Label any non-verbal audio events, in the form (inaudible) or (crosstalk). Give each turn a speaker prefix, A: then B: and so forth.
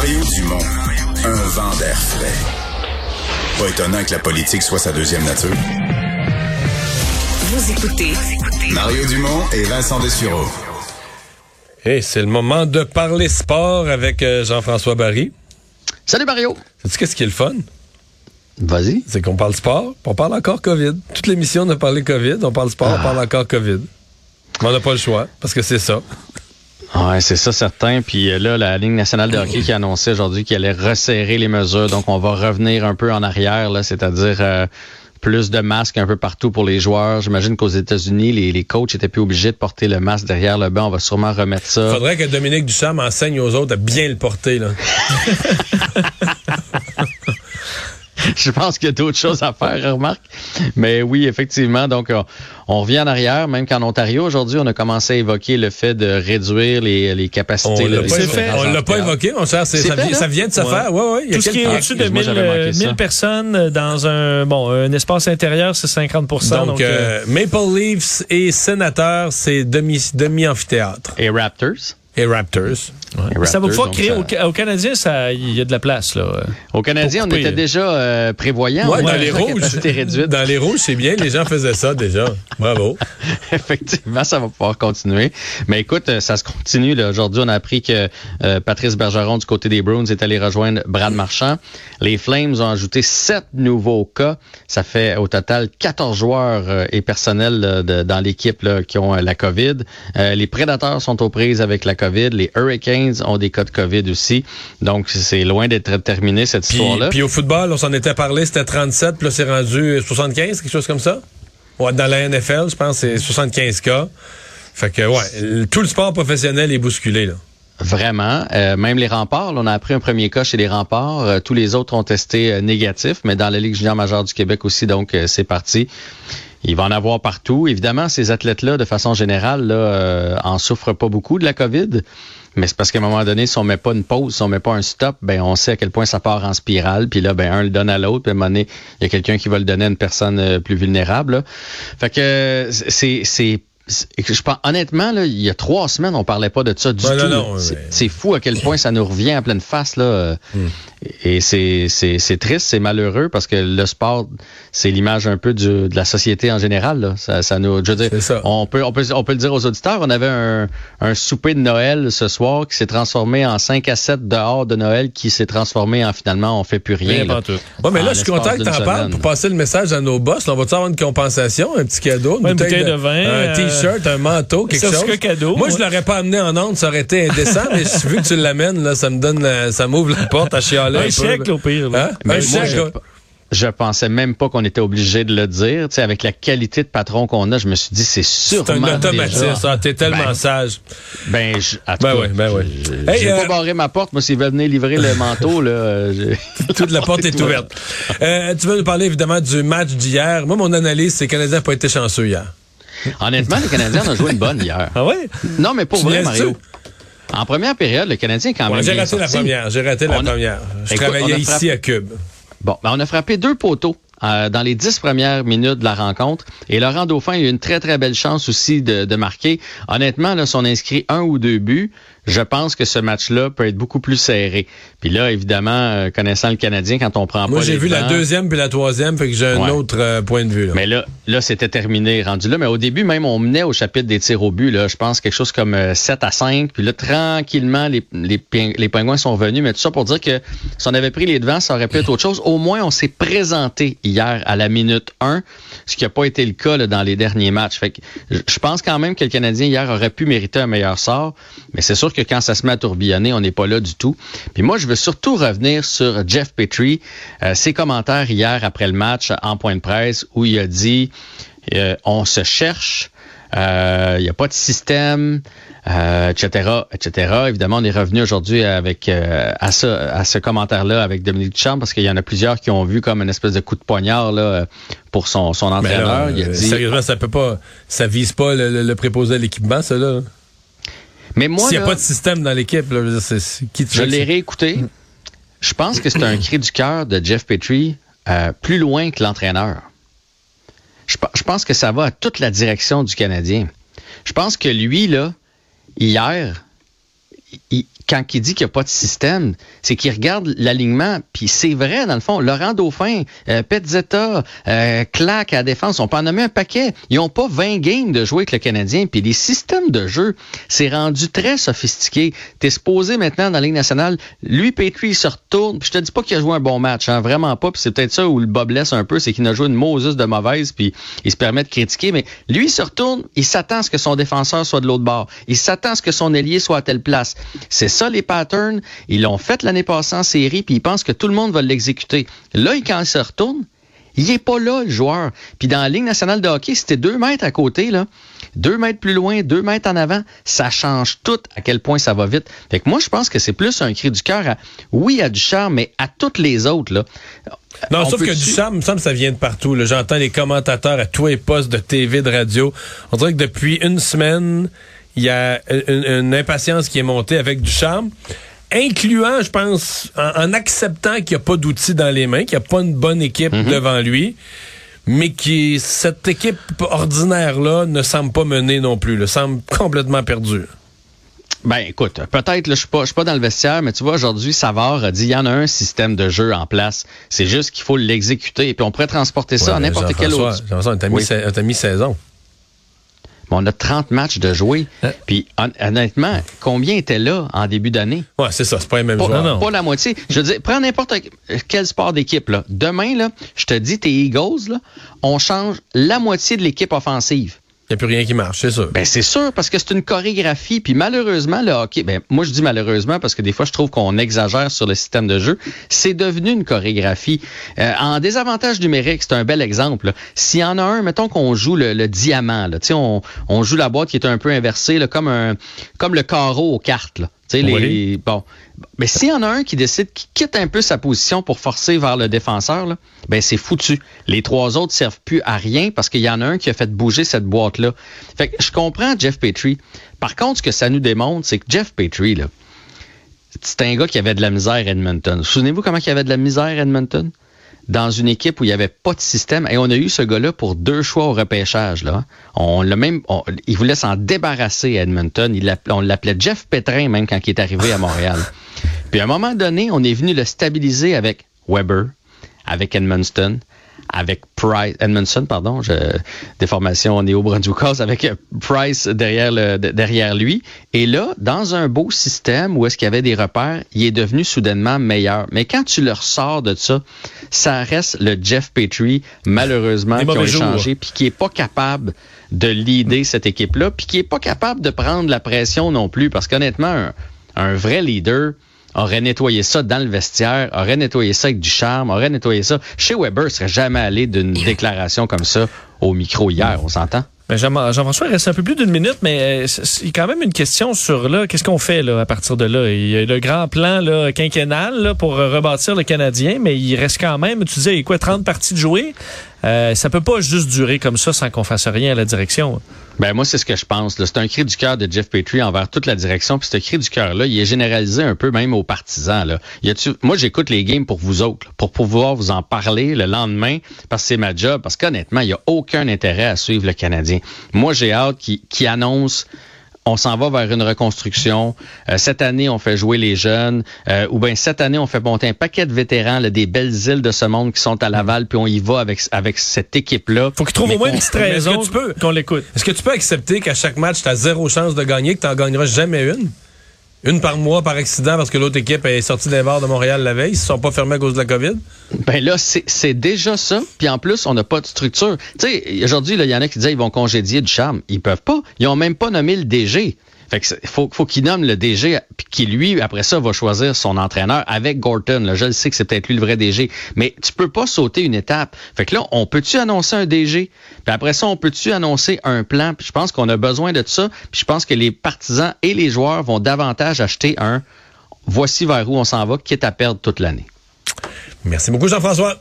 A: Mario Dumont, un vent d'air frais. Pas étonnant que la politique soit sa deuxième nature.
B: Vous écoutez
A: Mario Dumont et Vincent Dessureau.
C: Hey, c'est le moment de parler sport avec euh, Jean-François Barry.
D: Salut Mario.
C: Sais-tu qu'est-ce qui est le fun?
D: Vas-y.
C: C'est qu'on parle sport, puis on parle encore COVID. Toute l'émission, on a parlé COVID, on parle sport, on parle encore COVID. Mais on n'a pas le choix, parce que c'est ça.
D: Ouais, c'est ça certain. Puis euh, là, la Ligue nationale de hockey qui a annoncé aujourd'hui qu'elle allait resserrer les mesures. Donc, on va revenir un peu en arrière, là, c'est-à-dire euh, plus de masques un peu partout pour les joueurs. J'imagine qu'aux États-Unis, les, les coachs étaient plus obligés de porter le masque derrière le banc. On va sûrement remettre ça.
C: Faudrait que Dominique Ducharme enseigne aux autres à bien le porter, là. (laughs) (laughs)
D: Je pense qu'il y a d'autres choses à faire, remarque. Mais oui, effectivement. Donc, on, on revient en arrière, même qu'en Ontario, aujourd'hui, on a commencé à évoquer le fait de réduire les, les capacités.
C: On l'a
D: là,
C: pas,
D: différents
C: On l'a pas évoqué, mon cher. C'est- Ça,
D: fait,
C: vient-
D: là?
C: ça vient de se
D: Ouais.
C: faire. Ouais, ouais. il y a
E: Tout ce qui est au-dessus de
D: excuse-moi,
E: 1000,
D: j'avais manqué
E: euh,
D: ça.
E: 1000 personnes euh, dans un bon un espace intérieur, c'est 50
C: Donc,
E: donc, euh,
C: euh, Maple Leafs et Sénateurs, c'est demi, demi-amphithéâtre.
D: Et Raptors?
C: Et Raptors.
D: Et
E: ça va pouvoir
D: donc
E: créer
D: ça-
E: au, au Canadien, ça il y a de la place là.
D: Au Canadien, on était déjà euh, prévoyant.
C: Ouais, dans les rouges. Dans les rouges, c'est bien. Les gens faisaient ça déjà. Bravo. (laughs)
D: Effectivement, ça va pouvoir continuer. Mais écoute, euh, ça se continue. là. Aujourd'hui, on a appris que euh, Patrice Bergeron, du côté des Bruins, est allé rejoindre Brad Marchand. Les Flames ont ajouté sept nouveaux cas. Ça fait au total 14 joueurs euh, et personnels de- dans l'équipe qui ont euh, la COVID. Euh, les Prédateurs sont aux prises avec la COVID. Les Hurricanes ont des cas de COVID aussi. Donc, c'est loin d'être terminé, cette histoire-là.
C: puis au football, on s'en était parlé, c'était 37, puis là, c'est rendu 75, quelque chose comme ça? Ouais, dans la NFL, je pense, c'est 75 cas. Fait que, ouais, tout le sport professionnel est bousculé, là.
D: Vraiment. Euh, même les remparts, là, on a appris un premier cas chez les remparts. Euh, tous les autres ont testé euh, négatif, mais dans la Ligue junior majeure du Québec aussi, donc c'est parti. Il va en avoir partout. Évidemment, ces athlètes-là, de façon générale, là, en souffrent pas beaucoup de la COVID. Mais c'est parce qu'à un moment donné, si on met pas une pause, si on met pas un stop, ben on sait à quel point ça part en spirale. Puis là, ben un le donne à l'autre. Puis à un moment donné, il y a quelqu'un qui va le donner à une personne plus vulnérable. là. Fait que c'est- je pense honnêtement là, il y a trois semaines, on parlait pas de ça du
C: Ouais,
D: tout.
C: non,
D: là.
C: non,
D: C'est-
C: ouais.
D: c'est fou à quel (laughs) point ça nous revient en pleine face là. euh, Et c'est c'est c'est triste, c'est malheureux parce que le sport, c'est l'image un peu du, de la société en général. Là. Ça, ça nous, je veux dire,
C: ça.
D: on peut on peut on peut le dire aux auditeurs. On avait un, un souper de Noël ce soir qui s'est transformé en 5 à 7 dehors de Noël qui s'est transformé en finalement on fait plus rien. là.
C: Ouais, mais là,
D: En
C: je suis content que
D: d'une
C: t'en parles pour passer le message à nos boss. Là, on va-tu avoir une compensation, un petit cadeau,
E: Ouais, une bouteille de vin,
C: un
E: euh,
C: t-shirt, un manteau, quelque chose?
E: cadeau,
C: Moi, je l'aurais pas amené en onde, ça aurait été indécent, mais vu que tu l'amènes, là, ça me donne, euh, ça m'ouvre la porte à chialer un,
E: Un chèque au pire. là.
C: Hein?
D: Mais
C: un
D: moi,
C: chèque,
D: je, pensais même pas qu'on était obligé de le dire. Tu sais, avec la qualité de patron qu'on a, je me suis dit c'est
C: C'est
D: sûrement
C: un automatisme.
D: déjà-
C: ça. T'es tellement
D: Ben,
C: sage.
D: Ben, je,
C: Ben ouais, ben ouais. Hey,
D: J'ai
C: euh,
D: pas barré ma porte. Moi, s'ils veulent venir livrer le manteau, là, euh, (laughs) j'ai-
C: Toute la porte (laughs) est ouverte. Euh, tu veux nous parler évidemment du match d'hier. Moi, mon analyse, c'est que les Canadiens n'ont pas été chanceux hier. (laughs)
D: Honnêtement, les Canadiens ont joué une bonne hier.
E: Ah ouais?
D: Non, mais pour
C: Tu
D: vrai? Mario. En première période, le Canadien est quand
C: Ouais,
D: même
C: j'ai raté la première. J'ai raté la
D: a-
C: première. Je
D: Écoute,
C: travaillais
D: a
C: ici à Cube.
D: Bon, ben, on a frappé deux poteaux euh, dans les dix premières minutes de la rencontre. Et Laurent Dauphin a eu une très, très belle chance aussi de, de marquer. Honnêtement, là, si on inscrit un ou deux buts, je pense que ce match-là peut être beaucoup plus serré. Puis là, évidemment, euh, connaissant le Canadien, quand on prend
C: Moi,
D: pas
C: j'ai
D: les
C: vu la deuxième puis la troisième, fait que j'ai un autre euh, point de vue. Là.
D: Mais là, là c'était terminé, rendu là. Mais au début, même, on menait au chapitre des tirs au but. Là, je pense quelque chose comme euh, 7 à 5. Puis là, tranquillement, les, les, les pingouins sont venus. Mais tout ça pour dire que si on avait pris les devants, ça aurait pu être autre chose. Au moins, on s'est présenté hier à la minute 1, ce qui n'a pas été le cas là, dans les derniers matchs. Fait que je je pense quand même que le Canadien hier aurait pu mériter un meilleur sort. Mais c'est sûr que quand ça se met à tourbillonner, on n'est pas là du tout. Puis moi, je veux surtout revenir sur Jeff Petrie, euh, ses commentaires hier après le match en point de presse où il a dit euh, on se cherche, euh, il n'y a pas de système, euh, etc., etc. Évidemment, on est revenu aujourd'hui avec euh, à, ce, à ce commentaire-là avec Dominique Duchamp parce qu'il y en a plusieurs qui ont vu comme une espèce de coup de poignard là, pour son, son
C: là,
D: entraîneur. il a
C: euh,
D: dit,
C: Sérieusement, ça peut pas. Ça vise pas le, le- le préposé à l'équipement, ça, là.
D: Mais moi,
C: S'il n'y a
D: là,
C: pas de système dans l'équipe, c'est- qui tu
D: Je l'ai réécouté. Je pense que c'est un cri du cœur de Jeff Petrie euh, plus loin que l'entraîneur. Je, je pense que ça va à toute la direction du Canadien. Je pense que lui, là, hier, il, quand il dit qu'il n'y a pas de système, c'est qu'il regarde l'alignement, puis c'est vrai, dans le fond. Laurent Dauphin, euh, Petzetta, euh, Claque à la défense, on peut en nommer un paquet. Ils n'ont pas 20 games de jouer avec le Canadien, puis les systèmes de jeu, c'est rendu très sophistiqué. T'es supposé maintenant dans la Ligue nationale, lui, Petrie, il se retourne, puis je te dis pas qu'il a joué un bon match, hein, vraiment pas, puis c'est peut-être ça où le bas blesse un peu, c'est qu'il a joué une Moses de mauvaise, puis il se permet de critiquer, mais lui, il se retourne, il s'attend à ce que son défenseur soit de l'autre bord. Il s'attend à ce que son ailier soit à telle place. C'est ça les patterns. Ils l'ont fait l'année passée en série, puis ils pensent que tout le monde va l'exécuter. Là, quand il se retourne, il est pas là, le joueur. Puis dans la Ligue nationale de hockey, c'était deux mètres à côté, là, deux mètres plus loin, deux mètres en avant, ça change tout à quel point ça va vite. Fait que moi, je pense que c'est plus un cri du cœur à, oui, à Ducharme, mais à toutes les autres, là.
C: Non, sauf que Ducharme, me semble que ça vient de partout. J'entends les commentateurs à tous les postes de TV, de radio. On dirait que depuis une semaine, il y a une, impatience qui est montée avec du charme, incluant, je pense, en, acceptant qu'il n'y a pas d'outils dans les mains, qu'il n'y a pas une bonne équipe mhm. devant lui, mais qui cette équipe ordinaire-là ne semble pas mener non plus, le semble complètement perdue.
D: Ben écoute, peut-être, je suis pas, suis pas dans le vestiaire, mais tu vois, aujourd'hui, Savard a dit, il y en a un système de jeu en place. C'est juste qu'il faut l'exécuter. Et puis on pourrait transporter ça à n'importe quel autre.
C: T'as mis, saison
D: on a 30 matchs de jouer. Euh. Puis honnêtement, combien étaient là en début d'année?
C: Ouais, c'est ça, c'est pas les mêmes
D: joueurs. Pas la moitié. Je veux dire, prends n'importe quel sport d'équipe. Là. Demain, là, je te dis, tes Eagles, là, on change la moitié de l'équipe offensive.
C: Il n'y a plus rien qui marche, c'est sûr.
D: Ben, c'est sûr, parce que c'est une chorégraphie. Puis malheureusement, le hockey, ben, moi je dis malheureusement parce que des fois je trouve qu'on exagère sur le système de jeu. C'est devenu une chorégraphie. Euh, en désavantage numérique, c'est un bel exemple. S'il y en a un, mettons qu'on joue le, diamant, là, on, on joue la boîte qui est un peu inversée, comme, un, le carreau aux cartes. Là. Les, bon, mais s'il y en a un qui décide, qui quitte un peu sa position pour forcer vers le défenseur, là, ben c'est foutu. Les trois autres servent plus à rien parce qu'il y en a un qui a fait bouger cette boîte-là. Fait que je comprends Jeff Petrie. Par contre, ce que ça nous démontre, c'est que Jeff Petrie, là, c'est un gars qui avait de la misère à Edmonton. Souvenez-vous comment il avait de la misère à Edmonton? Dans une équipe où il n'y avait pas de système. Et on a eu ce gars-là pour deux choix au repêchage. Là. On l'a même, il voulait s'en débarrasser à Edmonton. Il on l'appelait Jeff Petrin même quand il est arrivé à Montréal. (laughs) Puis à un moment donné, on est venu le stabiliser avec Weber, avec Edmundston, avec Price, Edmondson, pardon, je, déformation néo-brunswickoise, avec euh, Price derrière, le, derrière lui. Et là, dans un beau système où est-ce qu'il y avait des repères, il est devenu soudainement meilleur. Mais quand tu le ressors de ça, ça reste le Jeff Petrie, malheureusement, qui a échangé, puis qui est pas capable de leader cette équipe-là, puis qui est pas capable de prendre la pression non plus, parce qu'honnêtement, un, un vrai leader, aurait nettoyé ça dans le vestiaire, aurait nettoyé ça avec du charme, aurait nettoyé ça. Chez Weber, serait jamais allé d'une (laughs) déclaration comme ça au micro hier, on s'entend?
E: Ben, Jean-François, il reste un peu plus d'une minute, mais euh, il y a quand même une question sur là, qu'est-ce qu'on fait là, à partir de là? Il y a le grand plan là, quinquennal là, pour rebâtir le Canadien, mais il reste quand même, tu disais, quoi, 30 parties de jouer? Euh, ça peut pas juste durer comme ça sans qu'on fasse rien à la direction.
D: Ben moi, c'est ce que je pense. C'est un cri du cœur de Jeff Petrie envers toute la direction. Puis ce cri du cœur-là, il est généralisé un peu même aux partisans. Là. Y moi, j'écoute les games pour vous autres, pour pouvoir vous en parler le lendemain, parce que c'est ma job. Parce qu'honnêtement, il n'y a aucun intérêt à suivre le Canadien. Moi, j'ai hâte qu'il annonce on s'en va vers une reconstruction. Euh, cette année, on fait jouer les jeunes. Euh, ou bien cette année, on fait monter un paquet de vétérans, là, des belles îles de ce monde qui sont à Laval, puis on y va avec, avec cette équipe-là.
E: Faut qu'il trouve au moins une petite raison qu'on l'écoute.
C: Est-ce que tu peux accepter qu'à chaque match, tu as zéro chance de gagner, que tu n'en gagneras jamais une? Une par mois par accident parce que l'autre équipe est sortie des bars de Montréal la veille. Ils se sont pas fermés à cause de la COVID?
D: Ben là, c'est déjà ça. Puis en plus, on n'a pas de structure. Tu sais, aujourd'hui, il y en a qui disent qu'ils vont congédier du charme. Ils peuvent pas. Ils ont même pas nommé le DG. Fait que faut, faut qu'il nomme le DG, qui lui, après ça, va choisir son entraîneur avec Gorton. Là, je le sais que c'est peut-être lui le vrai DG, mais tu peux pas sauter une étape. Fait que là, on peut-tu annoncer un DG? Puis après ça, on peut-tu annoncer un plan? Puis je pense qu'on a besoin de ça. Puis je pense que les partisans et les joueurs vont davantage acheter un voici vers où on s'en va, quitte à perdre toute l'année.
C: Merci beaucoup, Jean-François.